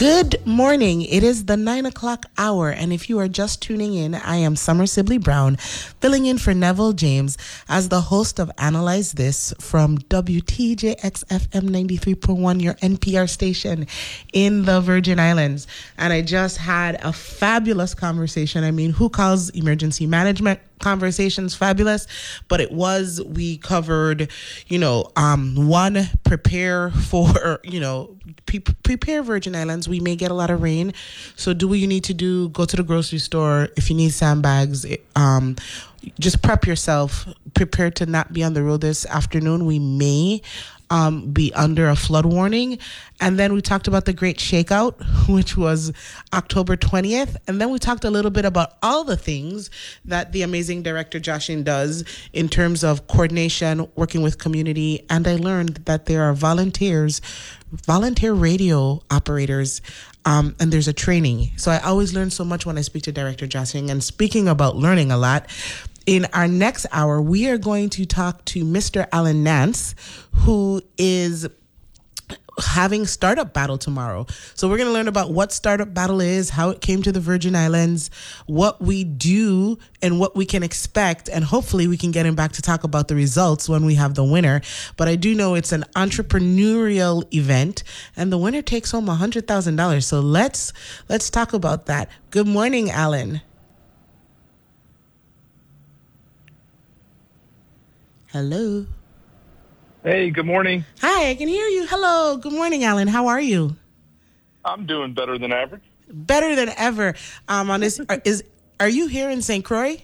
Good morning. It is the nine o'clock hour, and if you are just tuning in, I am Summer Sibley Brown, filling in for Neville James as the host of Analyze This from WTJXFM 93.1, your NPR station in the Virgin Islands. And I just had a fabulous conversation. I mean, who calls emergency management conversations fabulous but it was we covered you know um one prepare for you know pre- prepare virgin islands. We may get a lot of rain. So do what you need to do. Go to the grocery store. If you need sandbags um just prep yourself. Prepare to not be on the road this afternoon. We may um, be under a flood warning. And then we talked about the Great Shakeout, which was October 20th. And then we talked a little bit about all the things that the amazing director Jaschen does in terms of coordination, working with community. And I learned that there are volunteers, volunteer radio operators um, and there's a training. So I always learn so much when I speak to Director Jaschen. And speaking about learning a lot, in our next hour, we are going to talk to Mr. Alan Nance, who is having startup battle tomorrow. So we're going to learn about what startup battle is, how it came to the Virgin Islands, what we do and what we can expect and hopefully we can get him back to talk about the results when we have the winner. But I do know it's an entrepreneurial event and the winner takes home $100,000. So let's let's talk about that. Good morning, Alan. Hello. Hey, good morning. Hi, I can hear you. Hello. Good morning, Alan. How are you? I'm doing better than average. Better than ever. Um, on this, are, is are you here in St. Croix?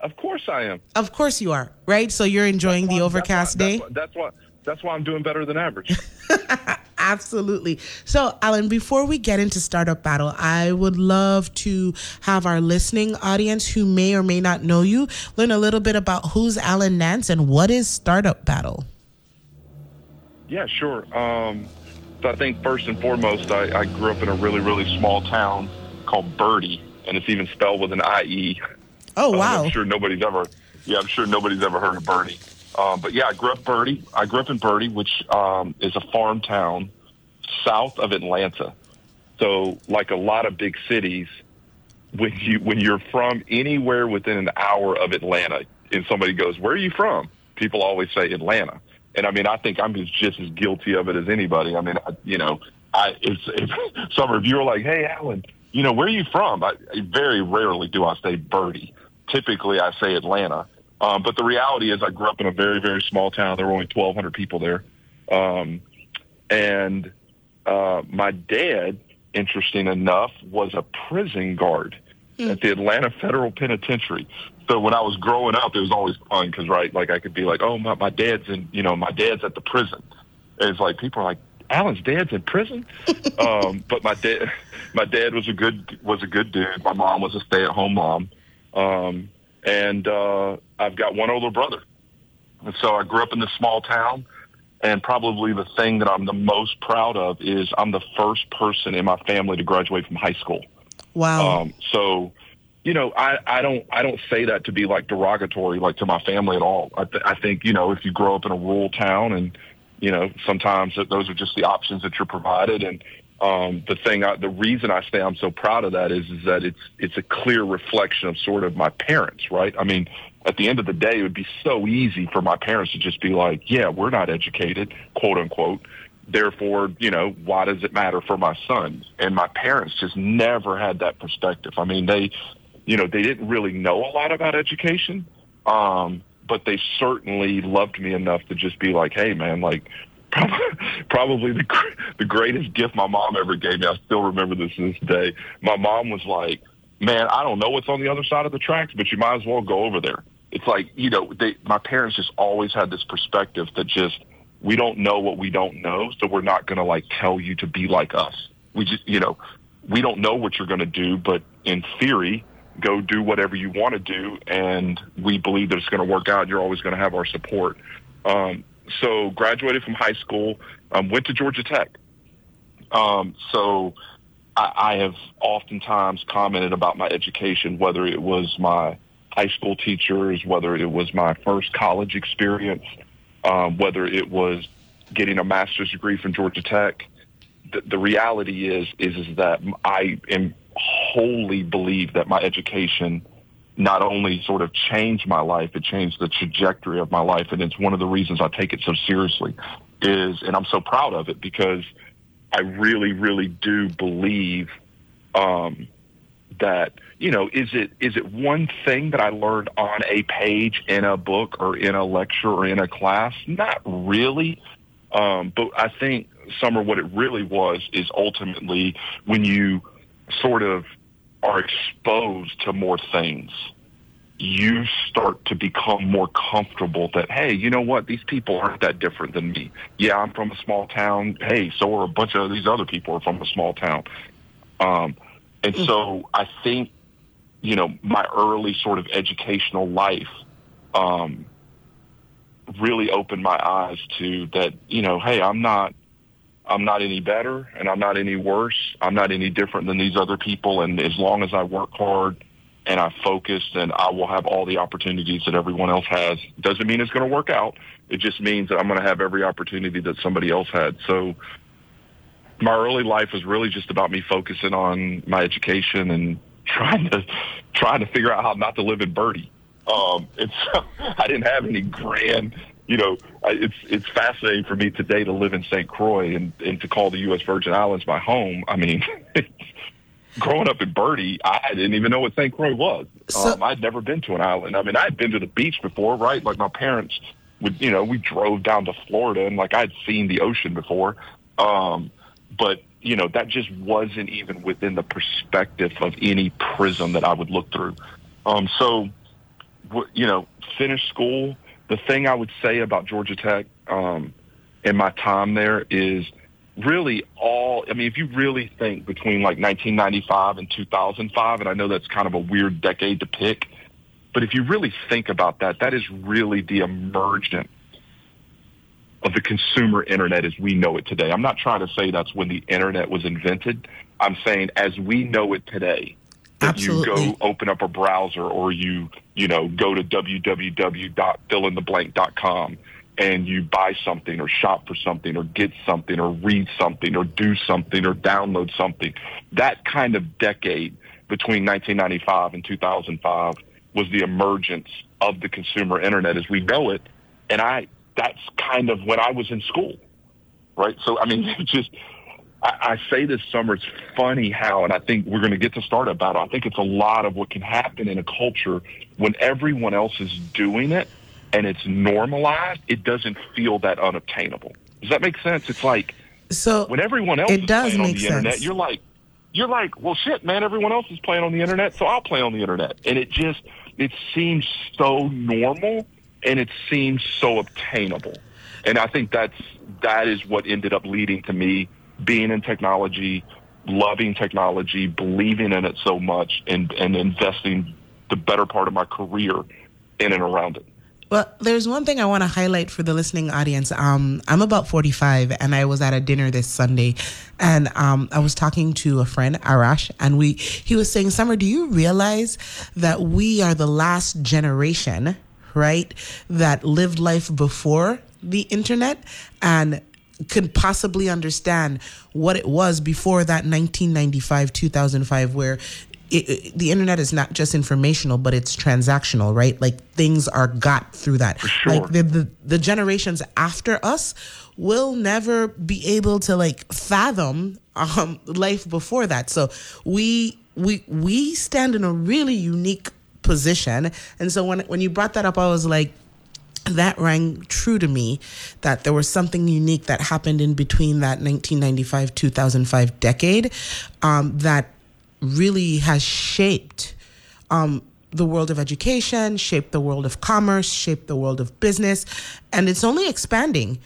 Of course I am. Of course you are. Right. So you're enjoying the overcast that's day. why, That's why. That's why I'm doing better than average. Absolutely. So, Alan, before we get into Startup Battle, I would love to have our listening audience who may or may not know you learn a little bit about who's Alan Nance and what is Startup Battle. yeah, sure. Um, so I think first and foremost, I, I grew up in a really, really small town called Birdie, and it's even spelled with an I-E. Oh, Um, wow. I'm sure nobody's ever. Yeah, I'm sure nobody's ever heard of Birdie. Um, but yeah, I grew up Birdie. I grew up in Birdie, which um, is a farm town south of Atlanta. So, like a lot of big cities, when you when you're from anywhere within an hour of Atlanta, and somebody goes, "Where are you from?" People always say Atlanta, and I mean, I think I'm just, as guilty of it as anybody. I mean, I, you know, I it's if some are like, "Hey, Alan, you know, where are you from?" I, very rarely do I say Birdie. Typically, I say Atlanta. Um, but the reality is, I grew up in a very, very small town. There were only 1,200 people there, um, and uh, my dad, interesting enough, was a prison guard at the Atlanta Federal Penitentiary. So when I was growing up, it was always fun because, right, like I could be like, "Oh, my, my dad's in, you know, my dad's at the prison." And it's like people are like, "Alan's dad's in prison," um, but my dad, my dad was a good was a good dude. My mom was a stay at home mom, um, and uh, I've got one older brother. And so I grew up in this small town. And probably the thing that I'm the most proud of is I'm the first person in my family to graduate from high school. Wow. Um, so, you know, I, I don't I don't say that to be like derogatory, like to my family at all. I, th- I think you know if you grow up in a rural town, and you know sometimes that those are just the options that you're provided. And um, the thing, I, the reason I say I'm so proud of that is is that it's it's a clear reflection of sort of my parents, right? I mean, at the end of the day, it would be so easy for my parents to just be like, "Yeah, we're not educated," quote unquote. Therefore, you know, why does it matter for my son? And my parents just never had that perspective. I mean, they, you know, they didn't really know a lot about education, um, but they certainly loved me enough to just be like, "Hey, man, like." Probably the the greatest gift my mom ever gave me. I still remember this to this day. My mom was like, "Man, I don't know what's on the other side of the tracks, but you might as well go over there." It's like you know, they, my parents just always had this perspective that just we don't know what we don't know, so we're not going to like tell you to be like us. We just, you know, we don't know what you're going to do, but in theory, go do whatever you want to do, and we believe that it's going to work out. You're always going to have our support. Um, so graduated from high school, um, went to Georgia Tech. Um, so I, I have oftentimes commented about my education, whether it was my high school teachers, whether it was my first college experience, um, whether it was getting a master's degree from Georgia Tech. The, the reality is, is, is that I am wholly believe that my education not only sort of changed my life, it changed the trajectory of my life. And it's one of the reasons I take it so seriously is, and I'm so proud of it because I really, really do believe, um, that, you know, is it, is it one thing that I learned on a page in a book or in a lecture or in a class? Not really. Um, but I think, Summer, what it really was is ultimately when you sort of are exposed to more things, you start to become more comfortable that, hey, you know what? These people aren't that different than me. Yeah, I'm from a small town. Hey, so are a bunch of these other people are from a small town. Um, and so I think, you know, my early sort of educational life um, really opened my eyes to that, you know, hey, I'm not I'm not any better and I'm not any worse. I'm not any different than these other people. And as long as I work hard and I focus, then I will have all the opportunities that everyone else has. Doesn't mean it's going to work out. It just means that I'm going to have every opportunity that somebody else had. So my early life was really just about me focusing on my education and trying to trying to figure out how not to live in Birdie. Um, and so I didn't have any grand you know, it's it's fascinating for me today to live in St. Croix and, and to call the U.S. Virgin Islands my home. I mean, growing up in Birdie, I didn't even know what St. Croix was. So, um, I'd never been to an island. I mean, I'd been to the beach before, right? Like my parents would, you know, we drove down to Florida and like I'd seen the ocean before. Um, but, you know, that just wasn't even within the perspective of any prism that I would look through. Um, so, you know, finished school, the thing I would say about Georgia Tech um, in my time there is really all. I mean, if you really think between like 1995 and 2005, and I know that's kind of a weird decade to pick, but if you really think about that, that is really the emergence of the consumer internet as we know it today. I'm not trying to say that's when the internet was invented. I'm saying as we know it today, that Absolutely. you go open up a browser or you you know go to www.fillintheblank.com and you buy something or shop for something or get something or read something or do something or download something. That kind of decade between 1995 and 2005 was the emergence of the consumer internet as we know it. And i that's kind of when i was in school right? So i mean just I, I say this summer, it's funny how, and I think we're going to get to start about it. I think it's a lot of what can happen in a culture when everyone else is doing it and it's normalized, it doesn't feel that unobtainable. Does that make sense? It's like so when everyone else it is does playing on make the sense. internet, you're like, you're like, well, shit, man, everyone else is playing on the internet, so I'll play on the internet. And it just, it seems so normal and it seems so obtainable. And I think that's, that is what ended up leading to me being in technology, loving technology, believing in it so much, and, and investing the better part of my career in and around it. Well, there's one thing I want to highlight for the listening audience. Um, I'm about 45, and I was at a dinner this Sunday, and um, I was talking to a friend, Arash, and we he was saying, "Summer, do you realize that we are the last generation, right, that lived life before the internet, and could possibly understand what it was before that 1995 2005 where it, it, the internet is not just informational but it's transactional right? Like things are got through that. Sure. like the, the the generations after us will never be able to like fathom um life before that. So we we we stand in a really unique position. And so when when you brought that up i was like that rang true to me that there was something unique that happened in between that 1995 2005 decade um, that really has shaped um, the world of education, shaped the world of commerce, shaped the world of business, and it's only expanding.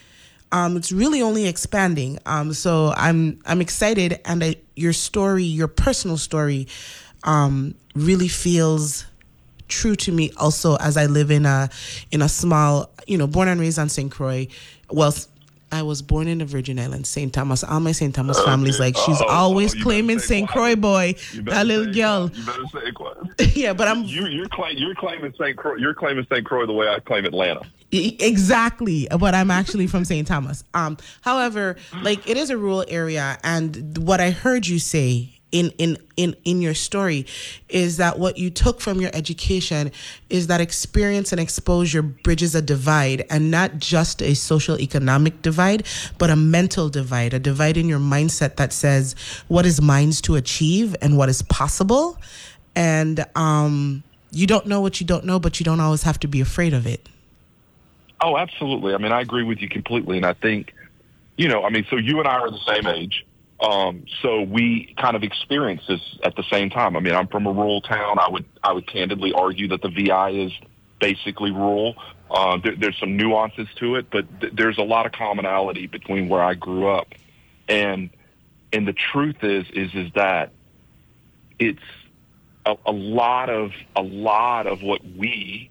Um, it's really only expanding. Um, so I'm I'm excited, and I, your story, your personal story, um, really feels true to me also as I live in a in a small, you know, born and raised on St. Croix. Well, I was born in the Virgin Islands, St. Thomas. All my St. Thomas okay. family's like, she's oh, always oh, claiming St. Croix boy, that little girl. You better say yeah, but I'm. You, you're, claim, you're claiming St. Croix. You're claiming St. Croix the way I claim Atlanta. Exactly, but I'm actually from St. Thomas. Um, however, like it is a rural area, and what I heard you say in in in in your story is that what you took from your education is that experience and exposure bridges a divide and not just a social economic divide but a mental divide a divide in your mindset that says what is mine to achieve and what is possible. And um you don't know what you don't know but you don't always have to be afraid of it. Oh absolutely. I mean i agree with you completely and i think you know i mean so you and i are the same age um, so we kind of experienced this at the same time. I mean, I'm from a rural town. I would I would candidly argue that the VI is basically rural. Uh, there, there's some nuances to it, but th- there's a lot of commonality between where I grew up, and and the truth is is is that it's a, a lot of a lot of what we,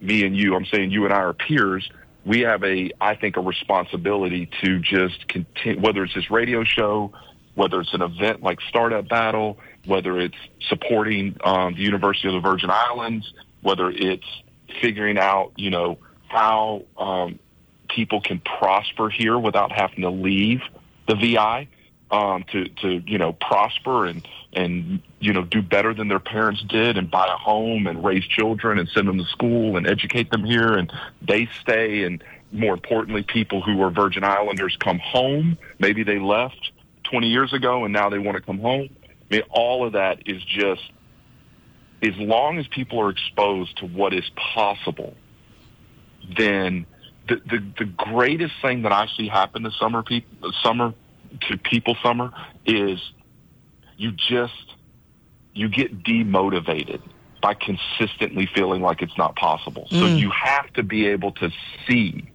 me and you, I'm saying you and I are peers we have a, I think, a responsibility to just continue, whether it's this radio show, whether it's an event like Startup Battle, whether it's supporting um, the University of the Virgin Islands, whether it's figuring out, you know, how um, people can prosper here without having to leave the VI um, to to you know prosper and and you know do better than their parents did and buy a home and raise children and send them to school and educate them here. And they stay and more importantly people who are Virgin Islanders come home. Maybe they left 20 years ago and now they want to come home. I mean all of that is just as long as people are exposed to what is possible then the, the, the greatest thing that I see happen this summer, people, summer to people summer is you just you get demotivated by consistently feeling like it's not possible. So mm. you have to be able to see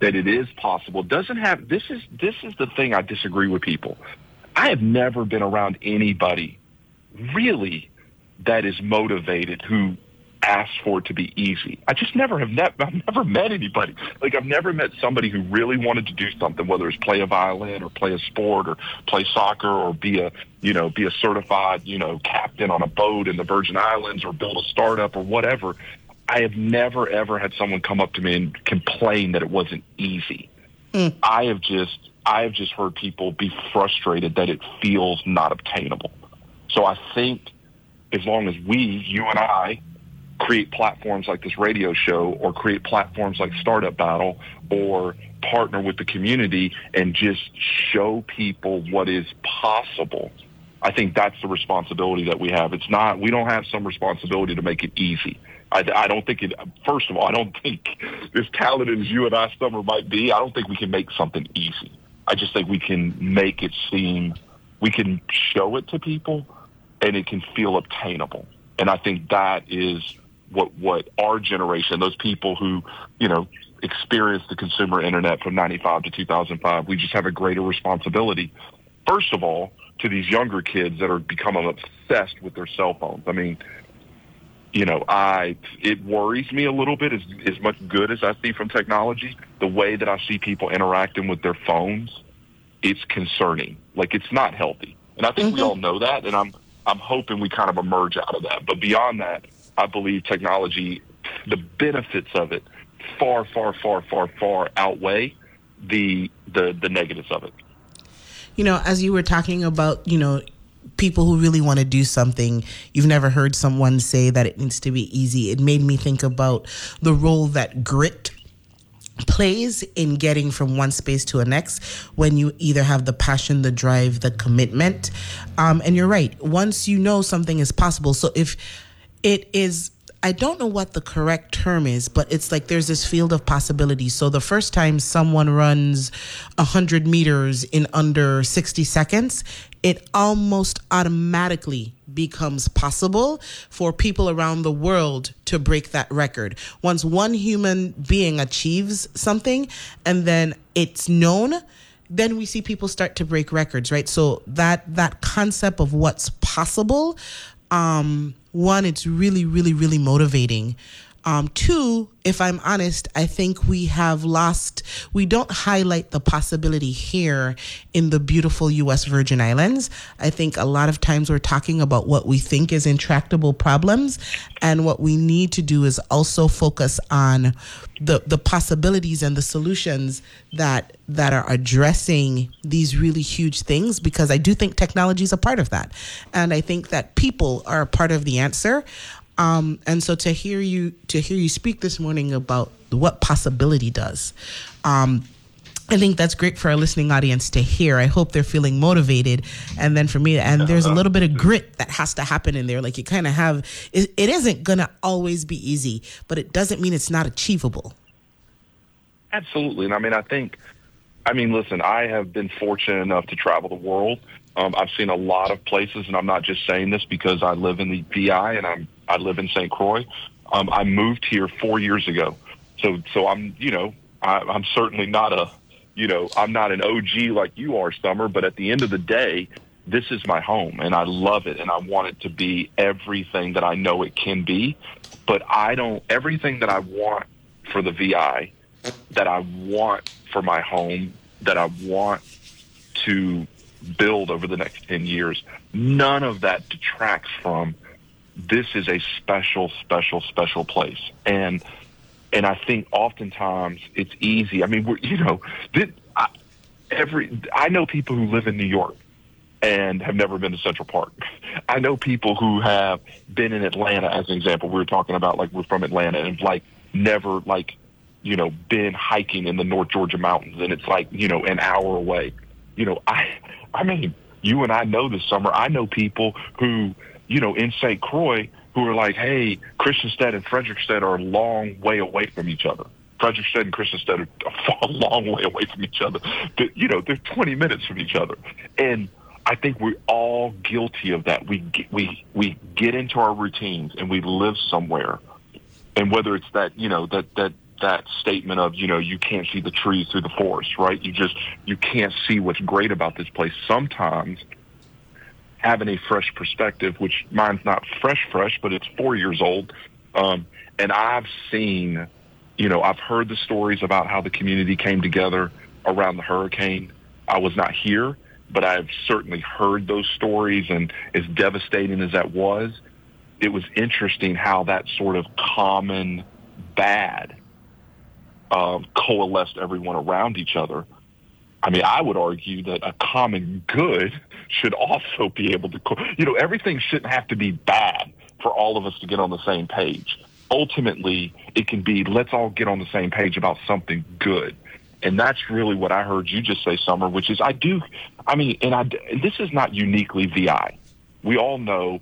that it is possible. Doesn't have this is this is the thing I disagree with people. I have never been around anybody really that is motivated who asked for it to be easy. I just never have met, I've never met anybody. Like I've never met somebody who really wanted to do something, whether it's play a violin or play a sport or play soccer or be a, you know, be a certified, you know, captain on a boat in the Virgin Islands or build a startup or whatever. I have never ever had someone come up to me and complain that it wasn't easy. Mm. I have just I have just heard people be frustrated that it feels not obtainable. So I think as long as we, you and I, create platforms like this radio show or create platforms like Startup Battle or partner with the community and just show people what is possible. I think that's the responsibility that we have. It's not, we don't have some responsibility to make it easy. I, I don't think it, first of all, I don't think as talented as you and I, Summer, might be, I don't think we can make something easy. I just think we can make it seem, we can show it to people and it can feel obtainable. And I think that is what what our generation, those people who you know experienced the consumer internet from 95 to 2005, we just have a greater responsibility. First of all, to these younger kids that are becoming obsessed with their cell phones. I mean, you know, I it worries me a little bit as as much good as I see from technology. The way that I see people interacting with their phones, it's concerning. Like it's not healthy, and I think mm-hmm. we all know that. And I'm I'm hoping we kind of emerge out of that. But beyond that, I believe technology, the benefits of it, far, far, far, far, far outweigh the the the negatives of it. You know, as you were talking about, you know, people who really want to do something, you've never heard someone say that it needs to be easy. It made me think about the role that grit plays in getting from one space to a next when you either have the passion, the drive, the commitment. Um, and you're right. Once you know something is possible, so if it is I don't know what the correct term is, but it's like there's this field of possibility. So the first time someone runs 100 meters in under 60 seconds, it almost automatically becomes possible for people around the world to break that record. Once one human being achieves something and then it's known, then we see people start to break records, right? So that that concept of what's possible um, one, it's really, really, really motivating. Um, two, if I'm honest, I think we have lost, we don't highlight the possibility here in the beautiful US Virgin Islands. I think a lot of times we're talking about what we think is intractable problems, and what we need to do is also focus on the, the possibilities and the solutions that that are addressing these really huge things because I do think technology is a part of that. And I think that people are a part of the answer. Um, and so to hear you to hear you speak this morning about what possibility does, um, I think that's great for our listening audience to hear. I hope they're feeling motivated, and then for me, and there's a little bit of grit that has to happen in there. Like you kind of have, it, it isn't gonna always be easy, but it doesn't mean it's not achievable. Absolutely, and I mean, I think, I mean, listen, I have been fortunate enough to travel the world. Um, I've seen a lot of places, and I'm not just saying this because I live in the VI and I'm I live in St. Croix. Um, I moved here four years ago, so so I'm you know I, I'm certainly not a you know I'm not an OG like you are, Summer. But at the end of the day, this is my home, and I love it, and I want it to be everything that I know it can be. But I don't everything that I want for the VI, that I want for my home, that I want to build over the next 10 years. None of that detracts from this is a special, special, special place. And and I think oftentimes it's easy. I mean, we're, you know, this, I, every I know people who live in New York and have never been to Central Park. I know people who have been in Atlanta, as an example. We were talking about like we're from Atlanta and like never like you know been hiking in the North Georgia mountains, and it's like you know an hour away. You know, I I mean, you and I know this summer. I know people who you know, in St. Croix who are like, hey, Christiansted and Frederiksted are a long way away from each other. Frederiksted and Christiansted are a long way away from each other. But, you know, they're 20 minutes from each other. And I think we're all guilty of that. We we we get into our routines and we live somewhere, and whether it's that you know that that that statement of you know you can't see the trees through the forest, right? You just you can't see what's great about this place. Sometimes having a fresh perspective, which mine's not fresh, fresh, but it's four years old. Um, and I've seen, you know, I've heard the stories about how the community came together around the hurricane. I was not here, but I've certainly heard those stories. And as devastating as that was, it was interesting how that sort of common bad uh, coalesced everyone around each other I mean, I would argue that a common good should also be able to, you know, everything shouldn't have to be bad for all of us to get on the same page. Ultimately, it can be let's all get on the same page about something good. And that's really what I heard you just say, Summer, which is I do, I mean, and I, this is not uniquely VI. We all know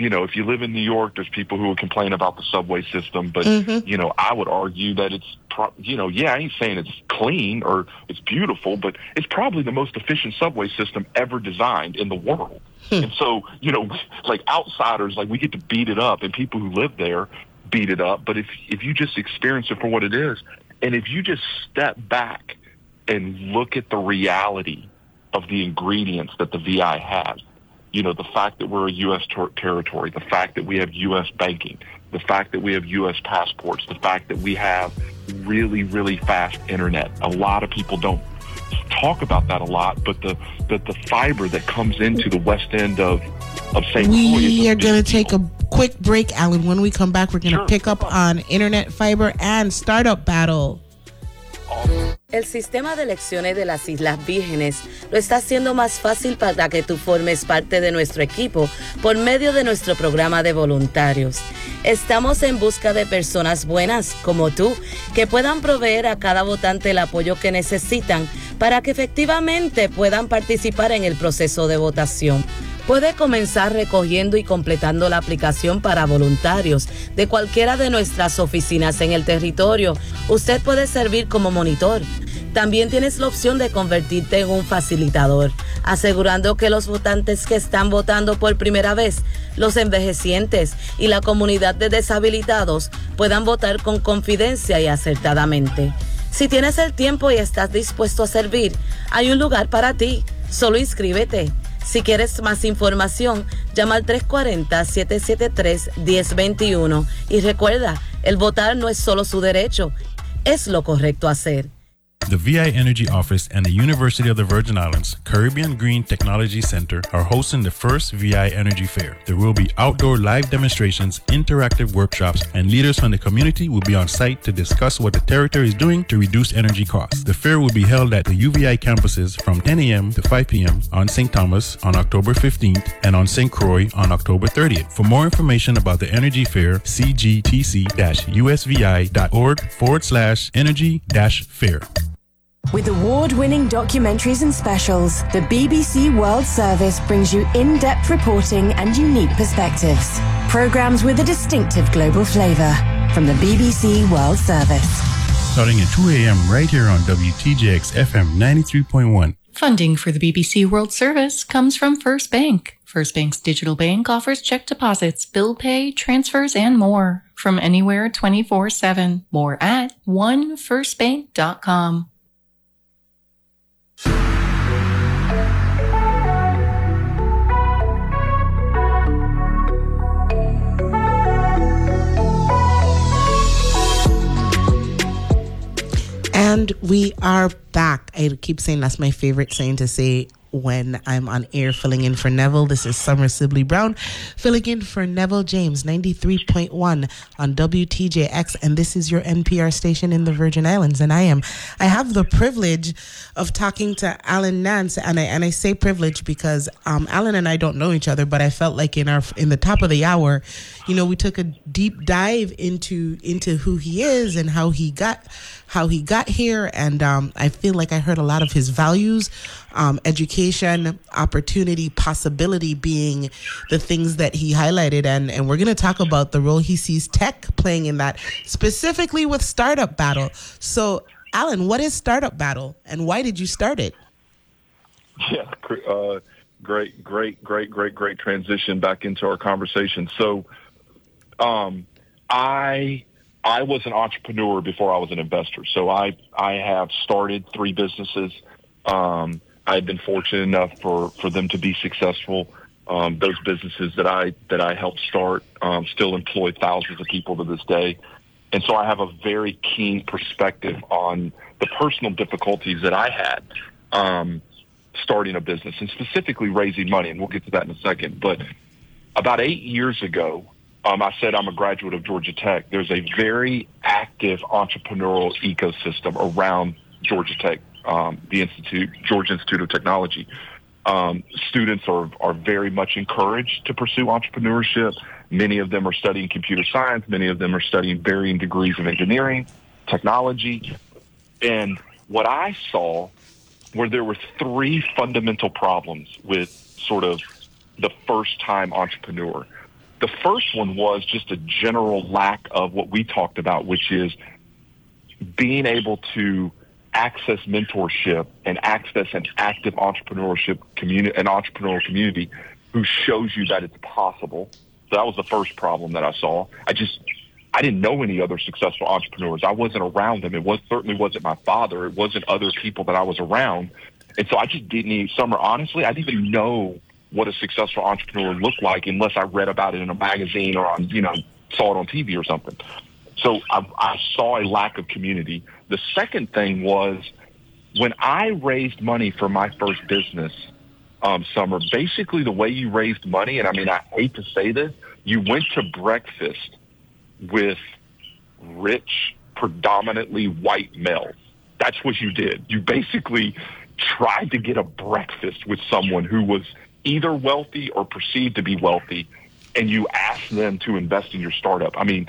you know, if you live in New York, there's people who would complain about the subway system, but mm-hmm. you know, I would argue that it's, pro- you know, yeah, I ain't saying it's clean or it's beautiful, but it's probably the most efficient subway system ever designed in the world. Hmm. And so, you know, like outsiders, like we get to beat it up, and people who live there beat it up. But if if you just experience it for what it is, and if you just step back and look at the reality of the ingredients that the VI has you know, the fact that we're a U.S. ter- territory, the fact that we have U.S. banking, the fact that we have U.S. passports, the fact that we have really, really fast internet. A lot of people don't talk about that a lot, but the, the, the fiber that comes into the west end of, of St. We are going to take a quick break, Alan. When we come back, we're going to sure, pick up on internet fiber and startup battle. El sistema de elecciones de las Islas Vírgenes lo está haciendo más fácil para que tú formes parte de nuestro equipo por medio de nuestro programa de voluntarios. Estamos en busca de personas buenas como tú que puedan proveer a cada votante el apoyo que necesitan para que efectivamente puedan participar en el proceso de votación. Puede comenzar recogiendo y completando la aplicación para voluntarios de cualquiera de nuestras oficinas en el territorio. Usted puede servir como monitor. También tienes la opción de convertirte en un facilitador, asegurando que los votantes que están votando por primera vez, los envejecientes y la comunidad de deshabilitados puedan votar con confidencia y acertadamente. Si tienes el tiempo y estás dispuesto a servir, hay un lugar para ti. Solo inscríbete Si quieres más información, llama al 340-773-1021 y recuerda, el votar no es solo su derecho, es lo correcto hacer. The VI Energy Office and the University of the Virgin Islands Caribbean Green Technology Center are hosting the first VI Energy Fair. There will be outdoor live demonstrations, interactive workshops, and leaders from the community will be on site to discuss what the territory is doing to reduce energy costs. The fair will be held at the UVI campuses from 10 a.m. to 5 p.m. on St. Thomas on October 15th and on St. Croix on October 30th. For more information about the Energy Fair, cgtc-usvi.org forward slash energy dash fair. With award winning documentaries and specials, the BBC World Service brings you in depth reporting and unique perspectives. Programs with a distinctive global flavour from the BBC World Service. Starting at 2 a.m. right here on WTJX FM 93.1. Funding for the BBC World Service comes from First Bank. First Bank's digital bank offers check deposits, bill pay, transfers, and more from anywhere 24 7. More at onefirstbank.com. And we are back. I keep saying that's my favorite saying to say when I'm on air filling in for Neville. This is Summer Sibley Brown filling in for Neville James, 93.1 on WTJX. And this is your NPR station in the Virgin Islands. And I am, I have the privilege of talking to Alan Nance. And I, and I say privilege because um, Alan and I don't know each other, but I felt like in our, in the top of the hour, you know, we took a deep dive into, into who he is and how he got, how he got here. And um, I feel like I heard a lot of his values, um, education, opportunity, possibility being the things that he highlighted. And, and we're going to talk about the role he sees tech playing in that, specifically with Startup Battle. So, Alan, what is Startup Battle and why did you start it? Yeah, uh, great, great, great, great, great transition back into our conversation. So, um, I I was an entrepreneur before I was an investor. So I, I have started three businesses. Um, I've been fortunate enough for, for them to be successful. Um, those businesses that I, that I helped start, um, still employ thousands of people to this day. And so I have a very keen perspective on the personal difficulties that I had, um, starting a business and specifically raising money. And we'll get to that in a second. But about eight years ago, um, I said I'm a graduate of Georgia Tech. There's a very active entrepreneurial ecosystem around Georgia Tech, um, the Institute, Georgia Institute of Technology. Um, students are, are very much encouraged to pursue entrepreneurship. Many of them are studying computer science. Many of them are studying varying degrees of engineering, technology. And what I saw were there were three fundamental problems with sort of the first time entrepreneur. The first one was just a general lack of what we talked about, which is being able to access mentorship and access an active entrepreneurship community, an entrepreneurial community who shows you that it's possible. So that was the first problem that I saw. I just, I didn't know any other successful entrepreneurs. I wasn't around them. It was certainly wasn't my father. It wasn't other people that I was around. And so I just didn't even, Summer, honestly, I didn't even know what a successful entrepreneur looked like unless I read about it in a magazine or on, you know, saw it on TV or something. So I, I saw a lack of community. The second thing was when I raised money for my first business, um, Summer, basically the way you raised money, and I mean, I hate to say this, you went to breakfast with rich, predominantly white males. That's what you did. You basically tried to get a breakfast with someone who was either wealthy or perceived to be wealthy, and you ask them to invest in your startup. I mean,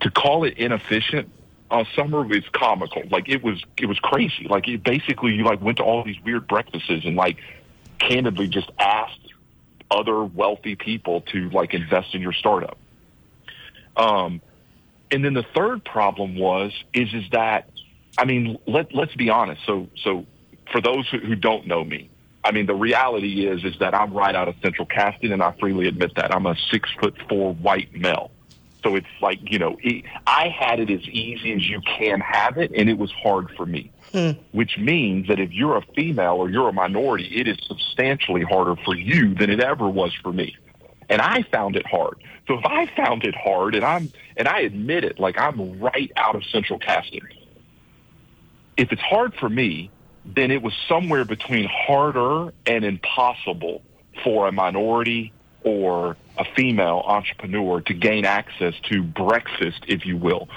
to call it inefficient, uh, summer was comical. Like it was, it was crazy. Like it basically, you like went to all these weird breakfasts and like candidly just asked other wealthy people to like invest in your startup. Um, and then the third problem was is is that I mean let let's be honest. So so for those who, who don't know me, I mean, the reality is is that I'm right out of central casting, and I freely admit that I'm a six foot four white male. So it's like, you know, it, I had it as easy as you can have it, and it was hard for me. Hmm. Which means that if you're a female or you're a minority, it is substantially harder for you than it ever was for me. And I found it hard. So if I found it hard, and I'm and I admit it, like I'm right out of central casting. If it's hard for me, then it was somewhere between harder and impossible for a minority or a female entrepreneur to gain access to breakfast, if you will.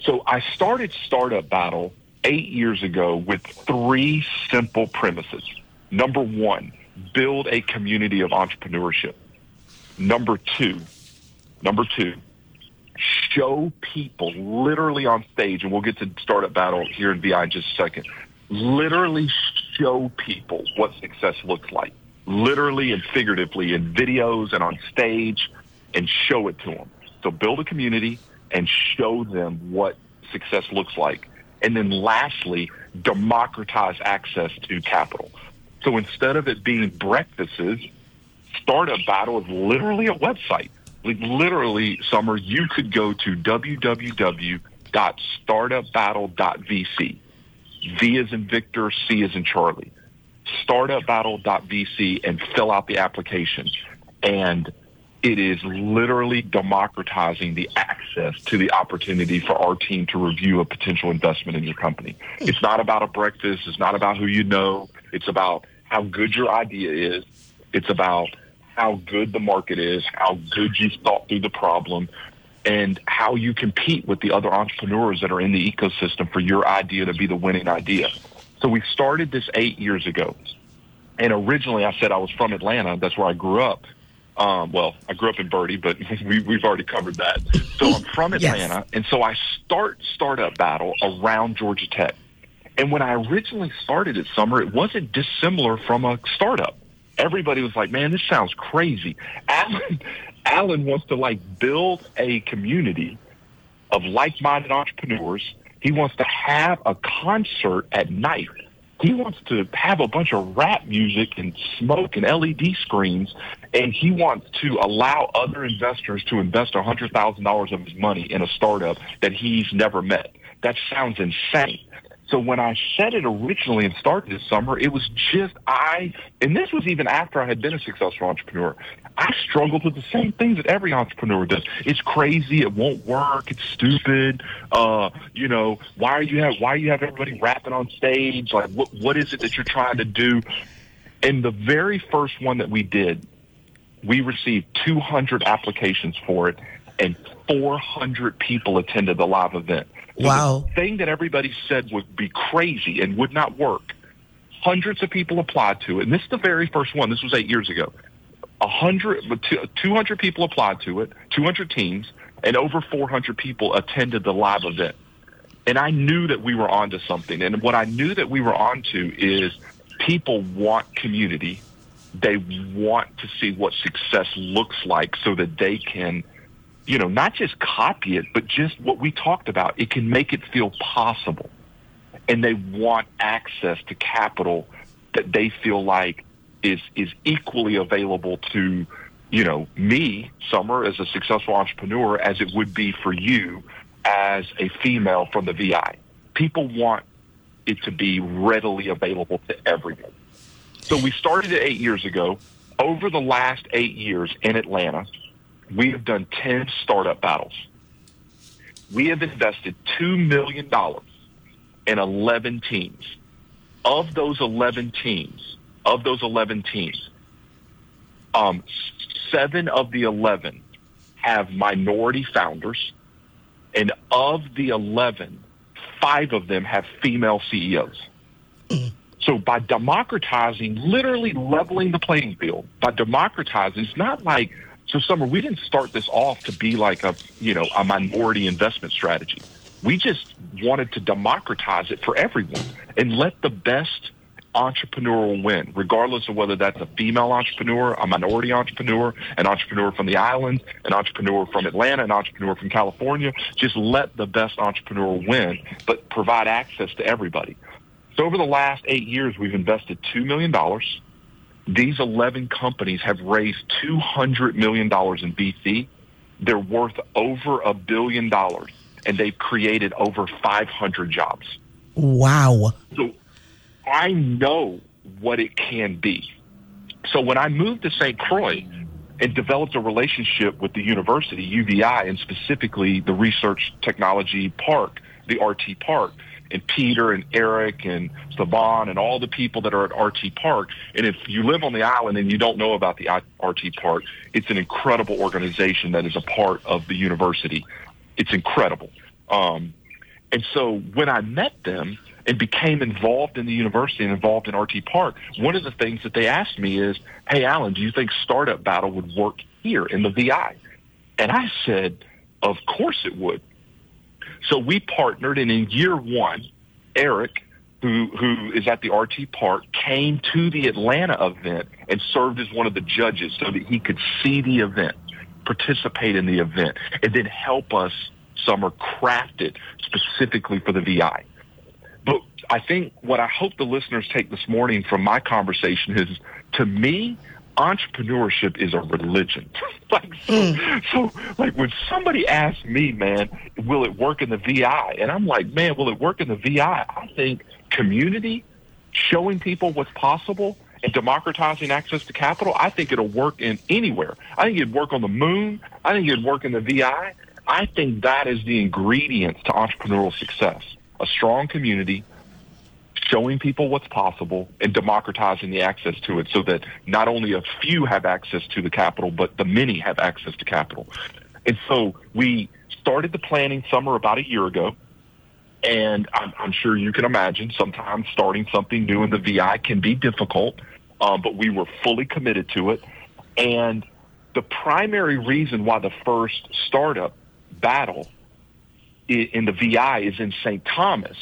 So I started Startup Battle eight years ago with three simple premises. Number one, build a community of entrepreneurship. Number two, number two, show people literally on stage, and we'll get to Startup Battle here in VI in just a second, literally show people what success looks like literally and figuratively in videos and on stage and show it to them. So build a community and show them what success looks like. And then lastly, democratize access to capital. So instead of it being breakfasts, Startup Battle is literally a website. Like literally, Summer, you could go to www.startupbattle.vc. V is in Victor, C is in Charlie startupbattle.vc and fill out the application. And it is literally democratizing the access to the opportunity for our team to review a potential investment in your company. It's not about a breakfast. It's not about who you know. It's about how good your idea is. It's about how good the market is, how good you thought through the problem, and how you compete with the other entrepreneurs that are in the ecosystem for your idea to be the winning idea. So we started this eight years ago. And originally I said I was from Atlanta. That's where I grew up. Um, well, I grew up in Birdie, but we, we've already covered that. So I'm from Atlanta. yes. And so I start Startup Battle around Georgia Tech. And when I originally started it, Summer, it wasn't dissimilar from a startup. Everybody was like, man, this sounds crazy. Alan, Alan wants to like build a community of like-minded entrepreneurs he wants to have a concert at night. He wants to have a bunch of rap music and smoke and LED screens, and he wants to allow other investors to invest $100,000 of his money in a startup that he's never met. That sounds insane. So when I said it originally and started this summer, it was just I, and this was even after I had been a successful entrepreneur. I struggled with the same things that every entrepreneur does. It's crazy. It won't work. It's stupid. Uh, you know, why are you have why do you have everybody rapping on stage? Like, what what is it that you're trying to do? And the very first one that we did, we received 200 applications for it, and 400 people attended the live event. Wow. The thing that everybody said would be crazy and would not work. Hundreds of people applied to it. And this is the very first one. This was eight years ago. A hundred, 200 people applied to it, 200 teams, and over 400 people attended the live event. And I knew that we were onto something. And what I knew that we were onto is people want community. They want to see what success looks like so that they can – you know, not just copy it, but just what we talked about. It can make it feel possible. And they want access to capital that they feel like is is equally available to, you know, me, Summer, as a successful entrepreneur, as it would be for you as a female from the VI. People want it to be readily available to everyone. So we started it eight years ago. Over the last eight years in Atlanta, we have done 10 startup battles. We have invested $2 million in 11 teams. Of those 11 teams, of those 11 teams, um, seven of the 11 have minority founders. And of the 11, five of them have female CEOs. So by democratizing, literally leveling the playing field, by democratizing, it's not like so, Summer, we didn't start this off to be like a, you know, a minority investment strategy. We just wanted to democratize it for everyone and let the best entrepreneur win, regardless of whether that's a female entrepreneur, a minority entrepreneur, an entrepreneur from the islands, an entrepreneur from Atlanta, an entrepreneur from California. Just let the best entrepreneur win, but provide access to everybody. So over the last eight years, we've invested $2 million these 11 companies have raised $200 million in VC They're worth over a billion dollars, and they've created over 500 jobs. Wow. So I know what it can be. So when I moved to St. Croix and developed a relationship with the university, UVI, and specifically the Research Technology Park, the RT Park, and Peter and Eric and Saban and all the people that are at RT Park. And if you live on the island and you don't know about the RT Park, it's an incredible organization that is a part of the university. It's incredible. Um, and so when I met them and became involved in the university and involved in RT Park, one of the things that they asked me is, hey, Alan, do you think Startup Battle would work here in the VI? And I said, of course it would. So we partnered, and in year one, Eric, who who is at the RT Park, came to the Atlanta event and served as one of the judges so that he could see the event, participate in the event, and then help us summer craft it specifically for the VI. But I think what I hope the listeners take this morning from my conversation is, to me, entrepreneurship is a religion. like so, mm. so, like when somebody asks me, man, will it work in the VI? And I'm like, man, will it work in the VI? I think community, showing people what's possible, and democratizing access to capital, I think it'll work in anywhere. I think it'd work on the moon. I think it'd work in the VI. I think that is the ingredients to entrepreneurial success. A strong community, showing people what's possible and democratizing the access to it so that not only a few have access to the capital, but the many have access to capital. And so we started the planning summer about a year ago. And I'm, I'm sure you can imagine sometimes starting something new in the VI can be difficult, um, but we were fully committed to it. And the primary reason why the first startup battle in the VI is in St. Thomas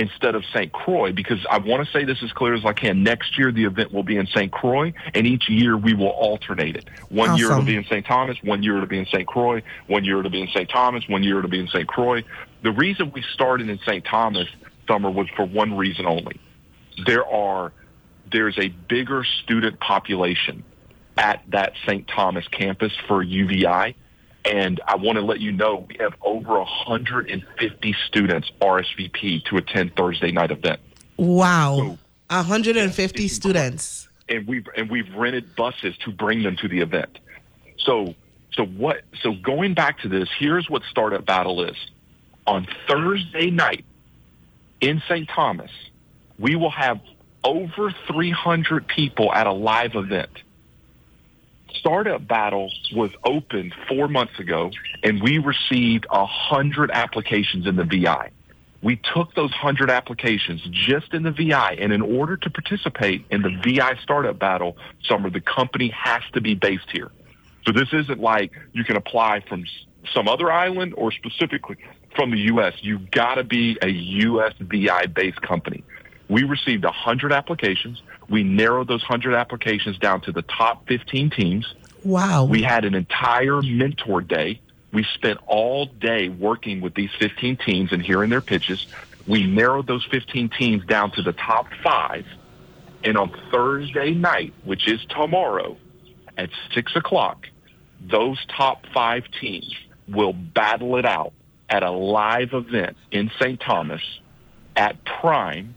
instead of St. Croix because I want to say this as clear as I can. Next year, the event will be in St. Croix, and each year we will alternate it. One awesome. year it'll be in St. Thomas, one year it'll be in St. Croix, one year it'll be in St. Thomas, one year it'll be in St. Croix. The reason we started in St. Thomas summer was for one reason only. There are there's a bigger student population at that St. Thomas campus for UVI and I want to let you know we have over 150 students RSVP to attend Thursday night event. Wow. So, 150 students. And we've and we've rented buses to bring them to the event. So so what so going back to this, here's what Startup Battle is. On Thursday night in St. Thomas, we will have over 300 people at a live event Startup Battle was opened four months ago, and we received a hundred applications in the VI. We took those hundred applications just in the VI, and in order to participate in the VI Startup Battle, Summer, the company has to be based here. So this isn't like you can apply from some other island or specifically from the U.S. You've got to be a U.S. VI based company. We received 100 applications. We narrowed those 100 applications down to the top 15 teams. Wow. We had an entire mentor day. We spent all day working with these 15 teams and hearing their pitches. We narrowed those 15 teams down to the top five. And on Thursday night, which is tomorrow at 6 o'clock, those top five teams will battle it out at a live event in St. Thomas at Prime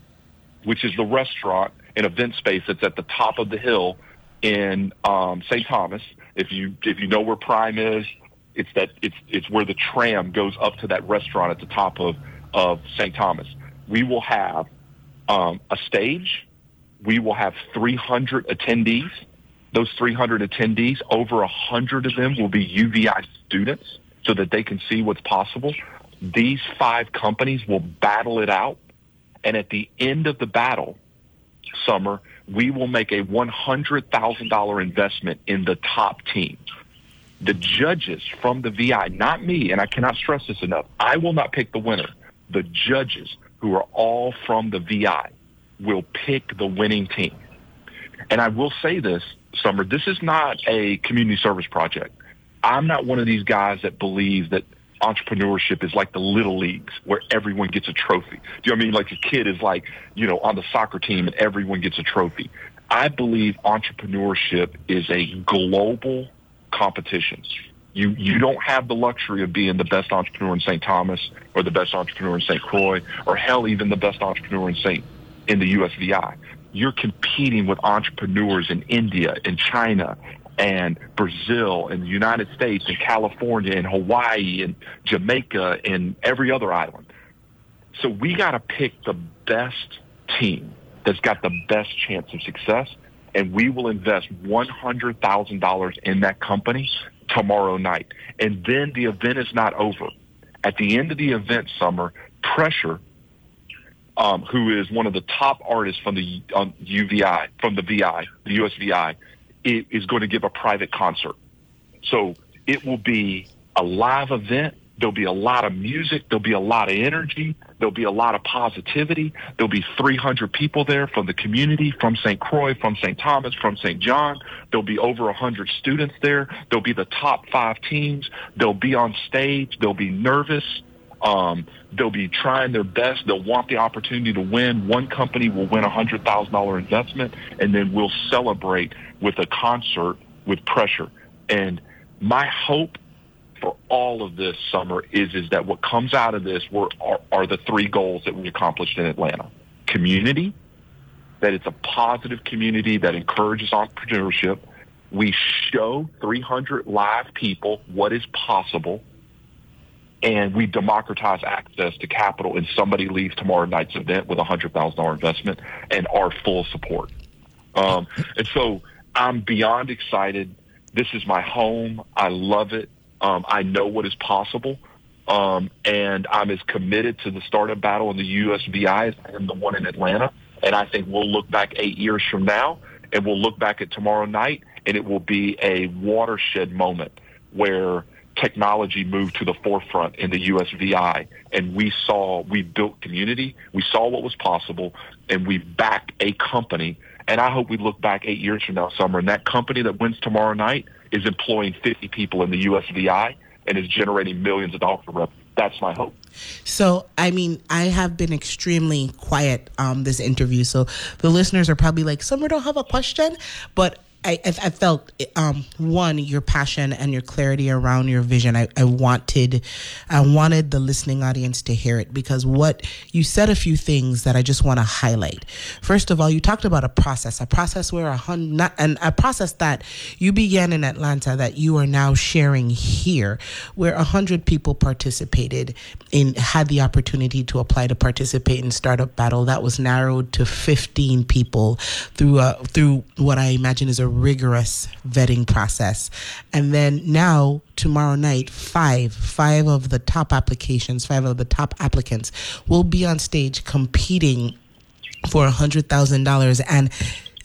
which is the restaurant and event space that's at the top of the hill in um, St. Thomas. If you if you know where Prime is, it's that it's it's where the tram goes up to that restaurant at the top of of St. Thomas. We will have um, a stage. We will have 300 attendees. Those 300 attendees, over 100 of them will be UVI students so that they can see what's possible. These five companies will battle it out and at the end of the battle, summer, we will make a $100,000 investment in the top team. The judges from the VI, not me, and I cannot stress this enough, I will not pick the winner. The judges, who are all from the VI, will pick the winning team. And I will say this, Summer, this is not a community service project. I'm not one of these guys that believes that entrepreneurship is like the little leagues where everyone gets a trophy. Do you know what I mean? Like a kid is like, you know, on the soccer team and everyone gets a trophy. I believe entrepreneurship is a global competition. You you don't have the luxury of being the best entrepreneur in St. Thomas or the best entrepreneur in St. Croix or hell even the best entrepreneur in St. in the USVI. You're competing with entrepreneurs in India and China and Brazil and the United States and California and Hawaii and Jamaica and every other island. So we got to pick the best team that's got the best chance of success and we will invest $100,000 in that company tomorrow night. And then the event is not over. At the end of the event, Summer, Pressure, um, who is one of the top artists from the um, UVI, from the VI, the USVI, is going to give a private concert. So it will be a live event There'll be a lot of music. There'll be a lot of energy. There'll be a lot of positivity. There'll be 300 people there from the community, from St. Croix, from St. Thomas, from St. John. There'll be over 100 students there. There'll be the top five teams. They'll be on stage. They'll be nervous. Um, they'll be trying their best. They'll want the opportunity to win. One company will win a $100,000 investment, and then we'll celebrate with a concert with pressure. And my hope for all of this summer is is that what comes out of this were are, are the three goals that we accomplished in Atlanta: community, that it's a positive community that encourages entrepreneurship. We show 300 live people what is possible, and we democratize access to capital. And somebody leaves tomorrow night's event with a hundred thousand dollar investment and our full support. Um, and so I'm beyond excited. This is my home. I love it. Um, I know what is possible. Um, and I'm as committed to the startup battle in the USVI as I am the one in Atlanta. And I think we'll look back eight years from now and we'll look back at tomorrow night and it will be a watershed moment where technology moved to the forefront in the USVI and we saw, we built community, we saw what was possible and we backed a company. And I hope we look back eight years from now, Summer, and that company that wins tomorrow night is employing 50 people in the USVI and is generating millions of dollars of revenue. That's my hope. So, I mean, I have been extremely quiet um, this interview, so the listeners are probably like, "Summer, don't have a question," but I, I felt um, one your passion and your clarity around your vision. I, I wanted I wanted the listening audience to hear it because what you said a few things that I just want to highlight. First of all, you talked about a process, a process where a hundred and a process that you began in Atlanta that you are now sharing here, where a hundred people participated in had the opportunity to apply to participate in startup battle. That was narrowed to fifteen people through a through what I imagine is a rigorous vetting process. And then now, tomorrow night, five, five of the top applications, five of the top applicants will be on stage competing for a $100,000. And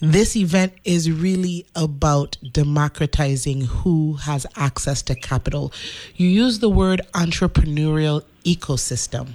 this event is really about democratizing who has access to capital. You use the word entrepreneurial ecosystem.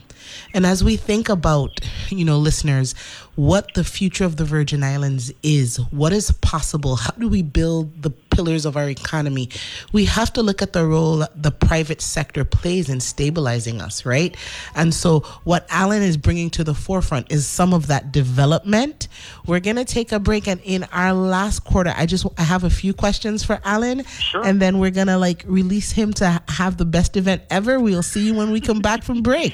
And as we think about, you know, listeners, what the future of the Virgin Islands is, what is possible, how do we build the pillars of our economy, we have to look at the role the private sector plays in stabilizing us, right? And so, what Alan is bringing to the forefront is some of that development. We're going to take a break, and in our last quarter, I just I have a few questions for Alan, sure. and then we're going to like release him to have the best event ever. We'll see you when we come back from break.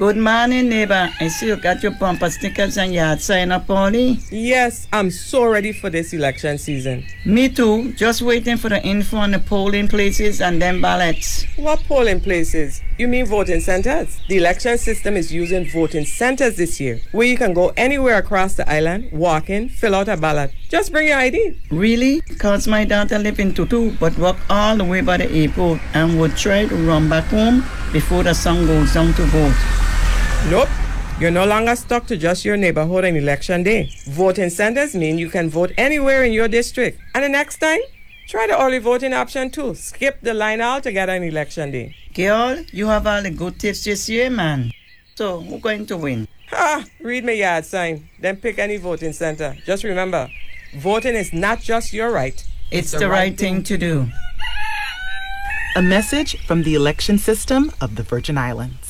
Good morning, neighbor. I see you got your bumper stickers and yard sign up, Polly. Yes, I'm so ready for this election season. Me too. Just waiting for the info on the polling places and then ballots. What polling places? You mean voting centers? The election system is using voting centers this year, where you can go anywhere across the island, walk in, fill out a ballot. Just bring your ID. Really? Because my daughter live in Tutu, but walk all the way by the airport and would try to run back home before the sun goes down to vote. Nope. You're no longer stuck to just your neighborhood on election day. Voting centers mean you can vote anywhere in your district. And the next time, try the early voting option too. Skip the line altogether on election day. Girl, you have all the good tips this year, man. So, who's going to win? Ah, read my yard sign, then pick any voting center. Just remember, voting is not just your right, it's, it's the, the, right, right thing, thing to do. A message from the election system of the Virgin Islands.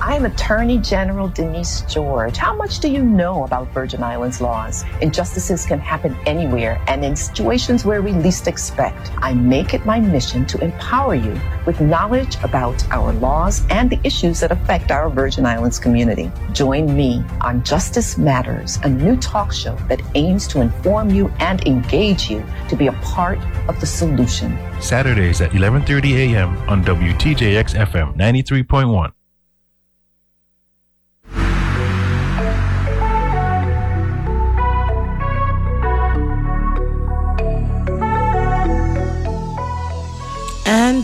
I'm Attorney General Denise George. How much do you know about Virgin Islands laws? Injustices can happen anywhere and in situations where we least expect. I make it my mission to empower you with knowledge about our laws and the issues that affect our Virgin Islands community. Join me on Justice Matters, a new talk show that aims to inform you and engage you to be a part of the solution. Saturdays at 11:30 a.m. on WTJX FM 93.1.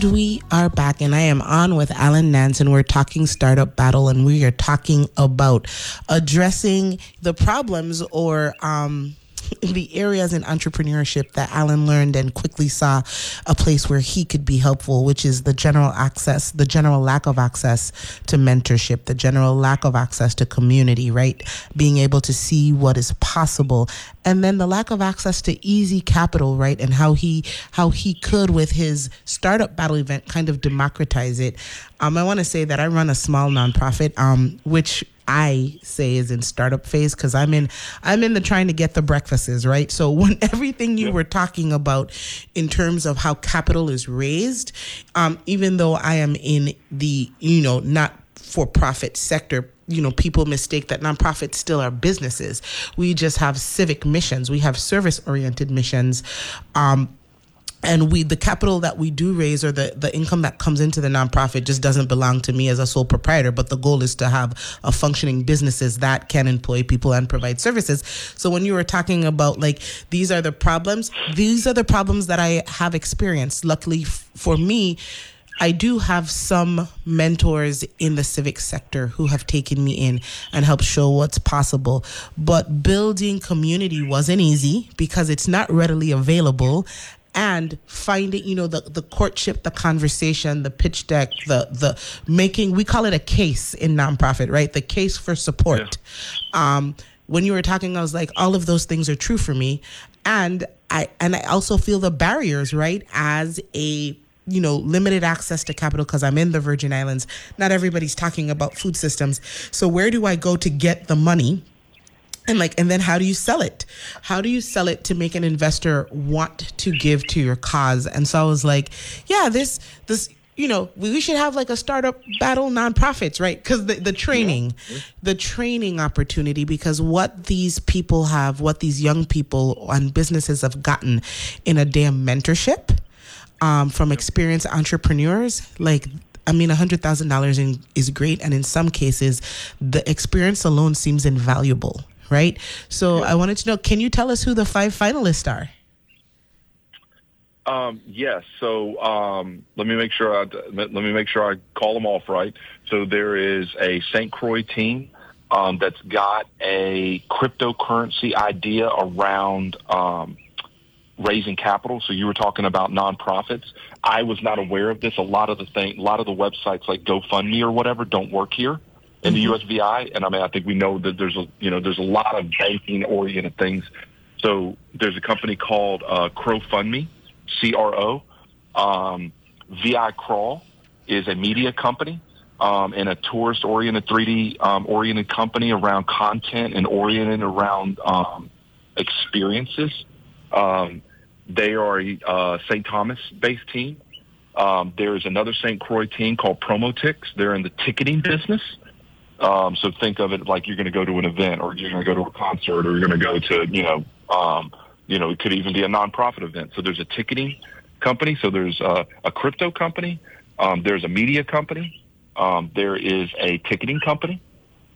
we are back, and I am on with Alan Nance. We're talking startup battle, and we are talking about addressing the problems or um, the areas in entrepreneurship that Alan learned and quickly saw a place where he could be helpful, which is the general access, the general lack of access to mentorship, the general lack of access to community, right? Being able to see what is possible. And then the lack of access to easy capital, right? And how he how he could with his startup battle event kind of democratize it. Um, I want to say that I run a small nonprofit, um, which I say is in startup phase because I'm in I'm in the trying to get the breakfasts right. So when everything you were talking about in terms of how capital is raised, um, even though I am in the you know not for profit sector you know people mistake that nonprofits still are businesses. We just have civic missions. We have service oriented missions um, and we the capital that we do raise or the the income that comes into the nonprofit just doesn't belong to me as a sole proprietor but the goal is to have a functioning businesses that can employ people and provide services. So when you were talking about like these are the problems these are the problems that i have experienced. Luckily for me I do have some mentors in the civic sector who have taken me in and helped show what's possible. But building community wasn't easy because it's not readily available and finding you know the the courtship the conversation the pitch deck the the making we call it a case in nonprofit right? The case for support. Yeah. um when you were talking i was like all of those things are true for me. And i and i also feel the barriers right? As a you know limited access to capital because i'm in the virgin islands not everybody's talking about food systems. So where do i go to get the money and like and then how do you sell it? How do you sell it to make an investor want to give to your cause? And so i was like yeah this this you know we should have like a startup battle nonprofits right? Because the, the training yeah. the training opportunity because what these people have what these young people and businesses have gotten in a damn mentorship um, from experienced entrepreneurs like I mean, $100,000 is great. And in some cases, the experience alone seems invaluable right? So. I wanted to know, can you tell us who the five finalists are? Um, yes. So um, let me make sure I let me make sure I call them off right. So there is a St. Croix team um, that's got a cryptocurrency idea around um, raising capital. So you were talking about nonprofits. I was not aware of this. A lot of the thing, a lot of the websites like GoFundMe or whatever don't work here in the mm-hmm. USVI. And I mean, I think we know that there's a, you know, there's a lot of banking oriented things. So there's a company called uh, CroFundMe, C-R-O. Um, VI Crawl is a media company um, and a tourist oriented 3D um, oriented company around content and oriented around um, experiences. Um, they are a uh, St. Thomas based team. Um, there's another St. Croix team called Promotix. They're in the ticketing business. Um, so think of it like you're going to go to an event or you're going to go to a concert or you're going to go to, you know, um, you know, it could even be a nonprofit event. So there's a ticketing company. So there's a, a crypto company. Um, there's a media company. Um, there is a ticketing company.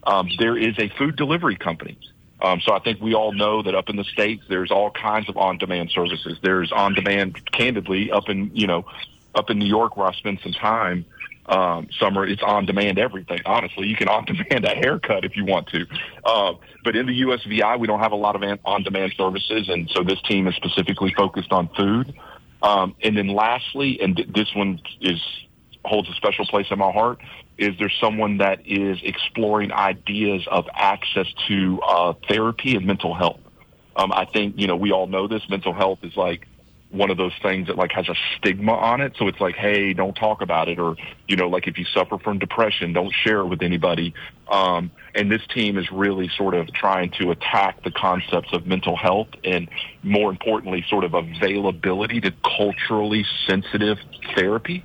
Um, there is a food delivery company. Um, so I think we all know that up in the states, there's all kinds of on-demand services. There's on-demand, candidly, up in you know, up in New York where I spend some time. Um, summer, it's on-demand everything. Honestly, you can on-demand a haircut if you want to. Uh, but in the USVI, we don't have a lot of on-demand services, and so this team is specifically focused on food. Um, and then lastly, and th- this one is holds a special place in my heart is there someone that is exploring ideas of access to uh, therapy and mental health. Um, I think you know we all know this. Mental health is like one of those things that like has a stigma on it. So it's like, hey, don't talk about it, or you know, like if you suffer from depression, don't share it with anybody. Um, and this team is really sort of trying to attack the concepts of mental health and, more importantly, sort of availability to culturally sensitive therapy.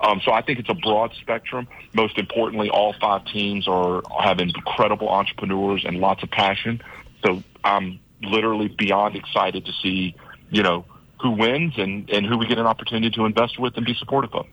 Um, so I think it's a broad spectrum. Most importantly, all five teams are have incredible entrepreneurs and lots of passion. So I'm literally beyond excited to see, you know, who wins and, and who we get an opportunity to invest with and be supportive of.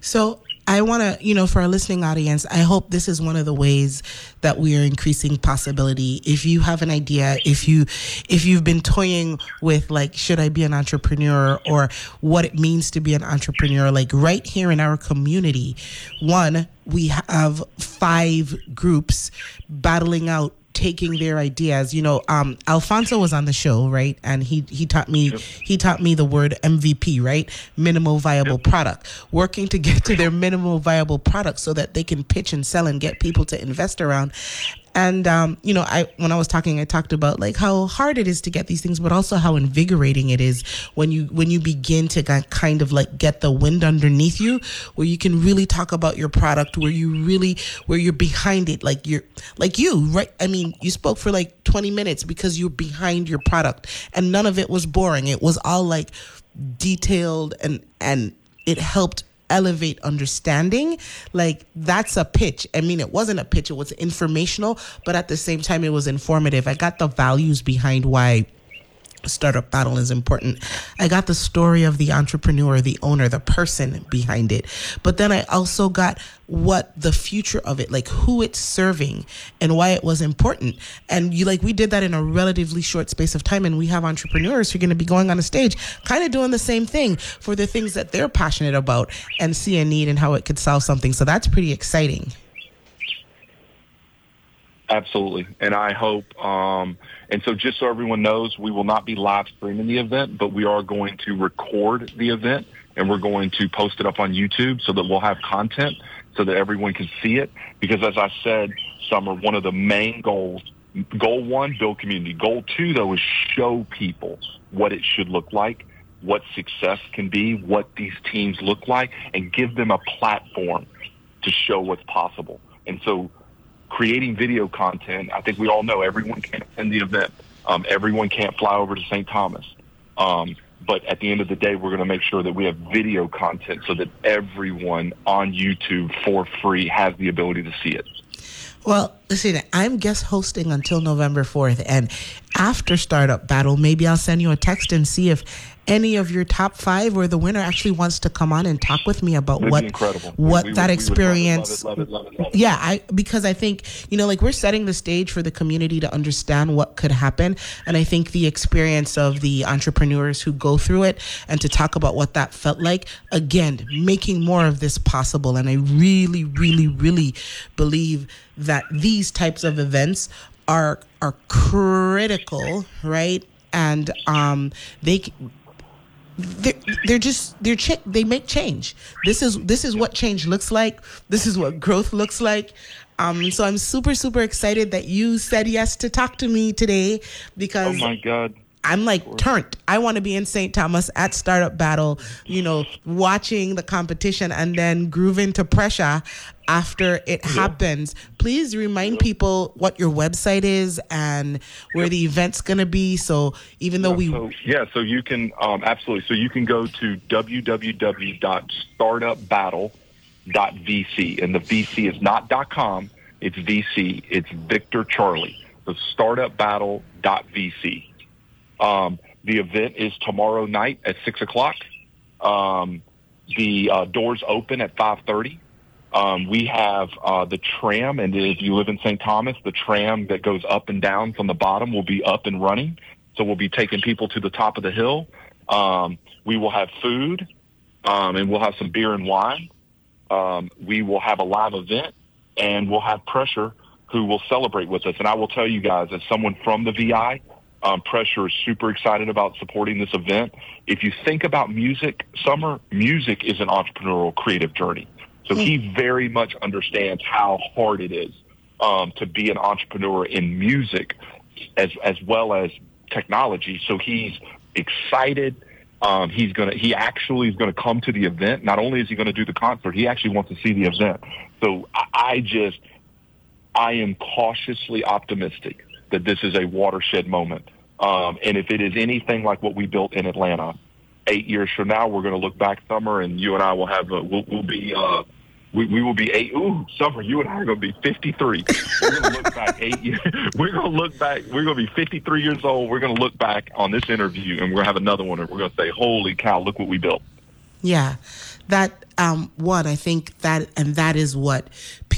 So I want to, you know, for our listening audience, I hope this is one of the ways that we are increasing possibility. If you have an idea, if you if you've been toying with like should I be an entrepreneur or what it means to be an entrepreneur, like right here in our community, one, we have five groups battling out taking their ideas. You know, um, Alfonso was on the show, right? And he he taught me yep. he taught me the word MVP, right? Minimal viable yep. product. Working to get to their minimal viable product so that they can pitch and sell and get people to invest around. And um, you know, I when I was talking, I talked about like how hard it is to get these things, but also how invigorating it is when you when you begin to kind of like get the wind underneath you, where you can really talk about your product, where you really where you're behind it, like you're like you, right? I mean, you spoke for like 20 minutes because you're behind your product, and none of it was boring. It was all like detailed and and it helped elevate understanding like that's a pitch. I mean it wasn't a pitch it was informational but at the same time it was informative. I got the values behind why startup battle is important. I got the story of the entrepreneur, the owner, the person behind it. But then I also got what the future of it, like who it's serving and why it was important. And you like we did that in a relatively short space of time and we have entrepreneurs who are going to be going on a stage kind of doing the same thing for the things that they're passionate about and see a need and how it could solve something. So that's pretty exciting. Absolutely. And I hope um and so just so everyone knows, we will not be live streaming the event, but we are going to record the event and we're going to post it up on YouTube so that we'll have content so that everyone can see it. Because as I said, Summer, one of the main goals, goal one, build community. Goal two, though, is show people what it should look like, what success can be, what these teams look like, and give them a platform to show what's possible. And so creating video content, I think we all know everyone can't attend the event. Um, everyone can't fly over to St. Thomas. Um, but at the end of the day, we're going to make sure that we have video content so that everyone on YouTube for free has the ability to see it. Well, listen, I'm guest hosting until November 4th. And after Startup Battle, maybe I'll send you a text and see if any of your top five or the winner actually wants to come on and talk with me about That'd what what we, we that would, experience love it, love it, love it, yeah i because i think you know like we're setting the stage for the community to understand what could happen and i think the experience of the entrepreneurs who go through it and to talk about what that felt like again making more of this possible and i really really really believe that these types of events are are critical right and um, they they're, they're just they're they make change. This is this is what change looks like. This is what growth looks like. Um, so I'm super super excited that you said yes to talk to me today because oh my god. I'm like turned. I want to be in St. Thomas at Startup Battle, you know, watching the competition and then grooving to pressure after it happens. Please remind people what your website is and where the event's going to be. So even though we. So, yeah, so you can, um, absolutely. So you can go to www.startupbattle.vc. And the VC is not .com, it's VC. It's Victor Charlie. So startupbattle.vc. Um, the event is tomorrow night at 6 o'clock. Um, the uh, doors open at 5.30. Um, we have uh, the tram, and if you live in St. Thomas, the tram that goes up and down from the bottom will be up and running. So we'll be taking people to the top of the hill. Um, we will have food, um, and we'll have some beer and wine. Um, we will have a live event, and we'll have Pressure, who will celebrate with us. And I will tell you guys, as someone from the VI, um, Pressure is super excited about supporting this event. If you think about music, Summer, music is an entrepreneurial creative journey. So he very much understands how hard it is um, to be an entrepreneur in music as as well as technology. So he's excited. Um, he's gonna he actually is gonna come to the event. Not only is he gonna do the concert, he actually wants to see the event. So I, I just I am cautiously optimistic that this is a watershed moment. Um, and if it is anything like what we built in Atlanta, eight years from now, we're going to look back summer, and you and I will have a, we'll, we'll be uh, we, we will be eight. Ooh, summer, you and I are going to be 53. We're going to look back eight years. We're going to look back. We're going to be 53 years old. We're going to look back on this interview, and we're going to have another one, and we're going to say, "Holy cow! Look what we built." Yeah, that um, one I think that and that is what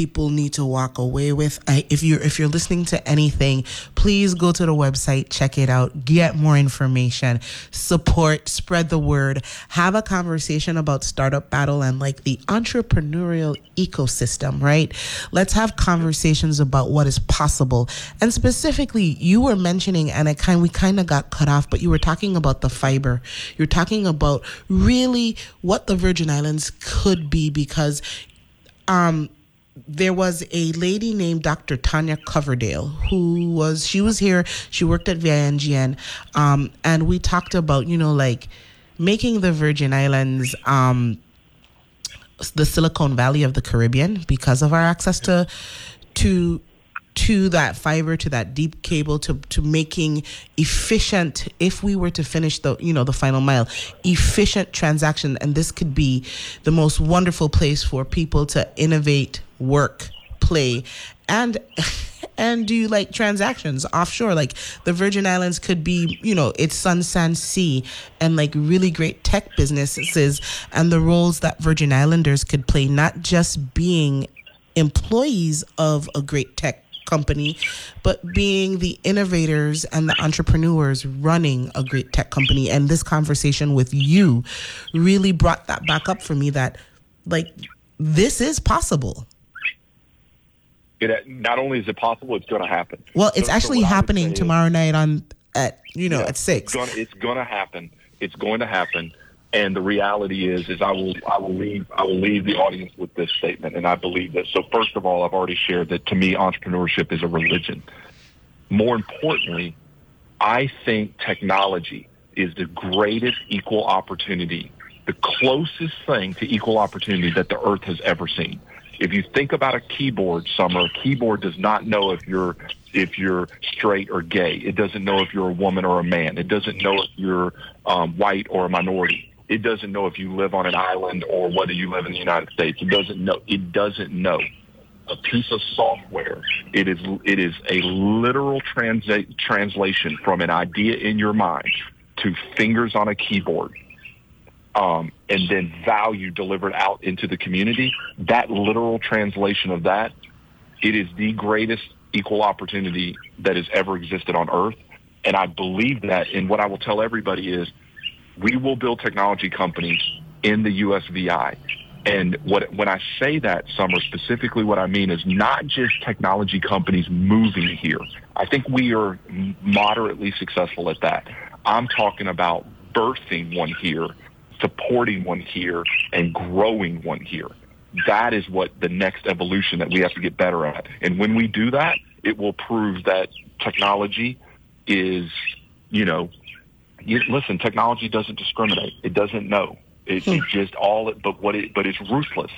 people need to walk away with. I, if you're if you're listening to anything, please go to the website, check it out, get more information, support, spread the word, have a conversation about startup battle and like the entrepreneurial ecosystem. Right? Let's have conversations about what is possible. And specifically, you were mentioning, and I kind we kind of got cut off, but you were talking about the fiber. You're talking about really what the Virgin Islands could be because um there was a lady named Dr. Tanya Coverdale who was she was here she worked at VINGN um and we talked about you know like making the Virgin Islands um the Silicon Valley of the Caribbean because of our access to to to that fiber to that deep cable to to making efficient if we were to finish the you know the final mile efficient transaction and this could be the most wonderful place for people to innovate work play and and do like transactions offshore like the virgin islands could be you know it's sun sand sea and like really great tech businesses and the roles that virgin islanders could play not just being employees of a great tech company, but being the innovators and the entrepreneurs running a great tech company. And this conversation with you really brought that back up for me that, like, this is possible. It, not only is it possible, it's going to happen. Well, it's So- so actually would happening say is- tomorrow night on at you know Yeah, at six. It's it's gonna happen. It's going to happen. And the reality is, is I will, I will leave, I will leave the audience with this statement, and I believe this. So first of all, I've already shared that to me, entrepreneurship is a religion. More importantly, I think technology is the greatest equal opportunity, the closest thing to equal opportunity that the earth has ever seen. If you think about a keyboard, Summer, a keyboard does not know if you're if you're straight or gay. It doesn't know if you're a woman or a man. It doesn't know if you're um, white or a minority. It doesn't know if you live on an island or whether you live in the United States. It doesn't know. It doesn't know a piece of software. It is it is a literal transa- translation from an idea in your mind to fingers on a keyboard, um, and then value delivered out into the community. That literal translation of that, it is the greatest equal opportunity that has ever existed on Earth, and I believe that. And what I will tell everybody is, we will build technology companies in the USVI. And what when I say that, Summer, specifically what I mean is not just technology companies moving here. I think we are moderately successful at that. I'm talking about birthing one here, supporting one here, and growing one here. That is what the next evolution that we have to get better at. And when we do that, it will prove that technology is, you know, you, listen, technology doesn't discriminate. It doesn't know. It, it hmm. just all it, but what it, but it's ruthless.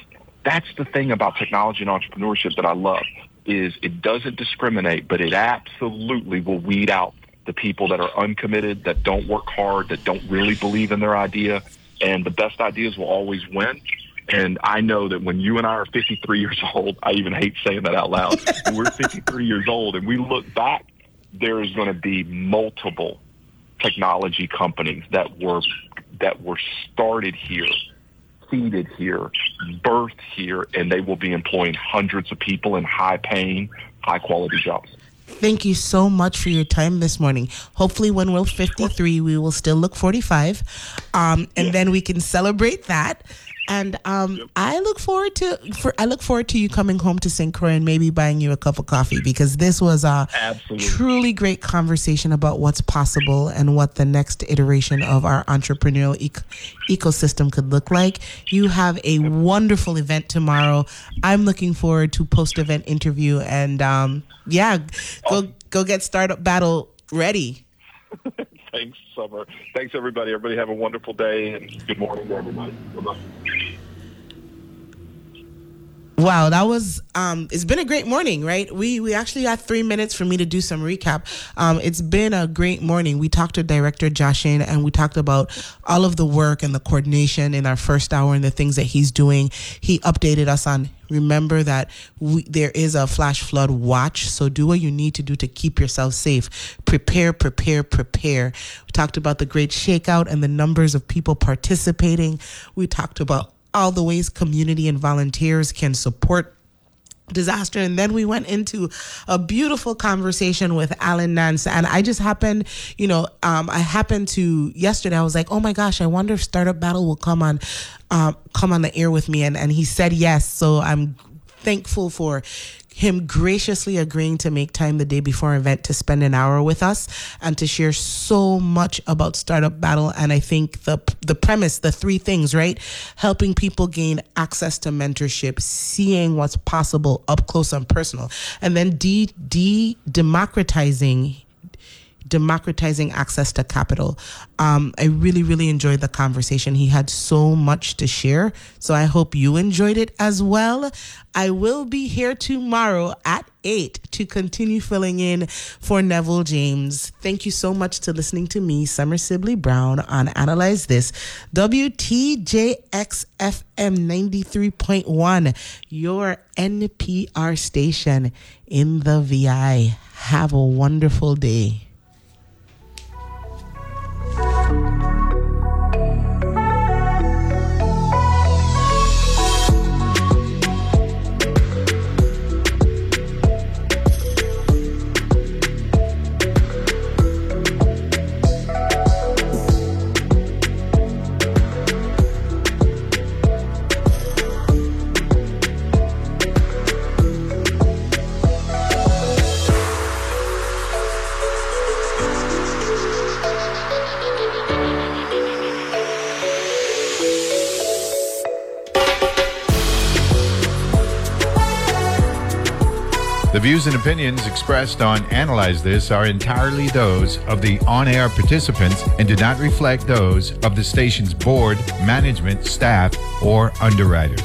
That's the thing about technology and entrepreneurship that I love is it doesn't discriminate, but it absolutely will weed out the people that are uncommitted, that don't work hard, that don't really believe in their idea, and the best ideas will always win. And I know that when you and I are 53 years old, I even hate saying that out loud. when we're 53 years old and we look back, there is going to be multiple technology companies that were that were started here, seeded here, birthed here, and they will be employing hundreds of people in high paying, high quality jobs. Thank you so much for your time this morning. Hopefully, when we're 53, we will still look 45. Um, and then we can celebrate that and um, yep. I look forward to for I look forward to you coming home to St. Croix and maybe buying you a cup of coffee because this was a Absolutely. truly great conversation about what's possible and what the next iteration of our entrepreneurial ecosystem could look like. You have a yep. wonderful event tomorrow. I'm looking forward to post event interview and um, yeah, go go get startup battle ready. Thanks, Summer. Thanks, everybody. Everybody have a wonderful day and good morning to everybody. Bye-bye. Wow, that was um it's been a great morning, right? We we actually got 3 minutes for me to do some recap. Um it's been a great morning. We talked to director Jaschen and we talked about all of the work and the coordination in our first hour and the things that he's doing. He updated us on remember that we, there is a flash flood watch. So do what you need to do to keep yourself safe. Prepare, prepare, prepare. We talked about the great shakeout and the numbers of people participating. We talked about all the ways community and volunteers can support disaster. And then we went into a beautiful conversation with Alan Nance. And I just happened, you know, um, I happened to yesterday, I was like, oh my gosh, I wonder if Startup Battle will come on, um, come on the air with me. And, and he said yes. So I'm thankful for him graciously agreeing to make time the day before event to spend an hour with us and to share so much about startup battle. And i think the the premise the three things right? Helping people gain access to mentorship seeing what's possible up close and personal. And then de, de democratizing democratizing access to capital. Um, I really, really enjoyed the conversation. He had so much to share. So I hope you enjoyed it as well. I will be here tomorrow at 8 to continue filling in for Neville James. Thank you so much to listening to me, Summer Sibley Brown, on Analyze This, WTJX FM 93.1, your NPR station in the VI. Have a wonderful day. Views and opinions expressed on Analyze This are entirely those of the on air participants and do not reflect those of the station's board, management, staff, or underwriters.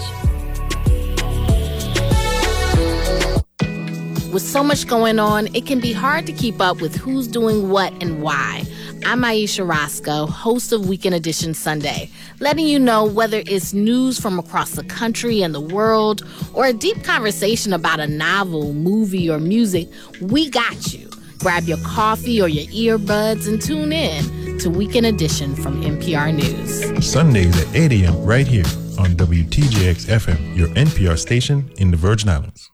With so much going on, it can be hard to keep up with who's doing what and why. I'm Ayesha Rascoe, host of Weekend Edition Sunday, letting you know whether it's news from across the country and the world or a deep conversation about a novel, movie, or music, we got you. Grab your coffee or your earbuds and tune in to Weekend Edition from NPR News. Sundays at 8 a.m. right here on WTJX FM, your NPR station in the Virgin Islands.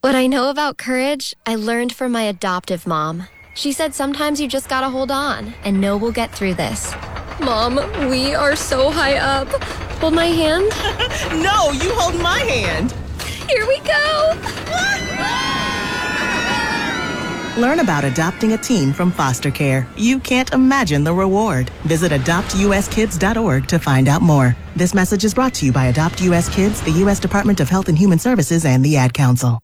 What I know about courage, I learned from my adoptive mom. She said sometimes you just gotta hold on and know we'll get through this. Mom, we are so high up. Hold my hand. no, you hold my hand. Here we go. Learn about adopting a teen from foster care. You can't imagine the reward. Visit adoptuskids.org to find out more. This message is brought to you by Adopt US Kids, the U.S. Department of Health and Human Services, and the Ad Council.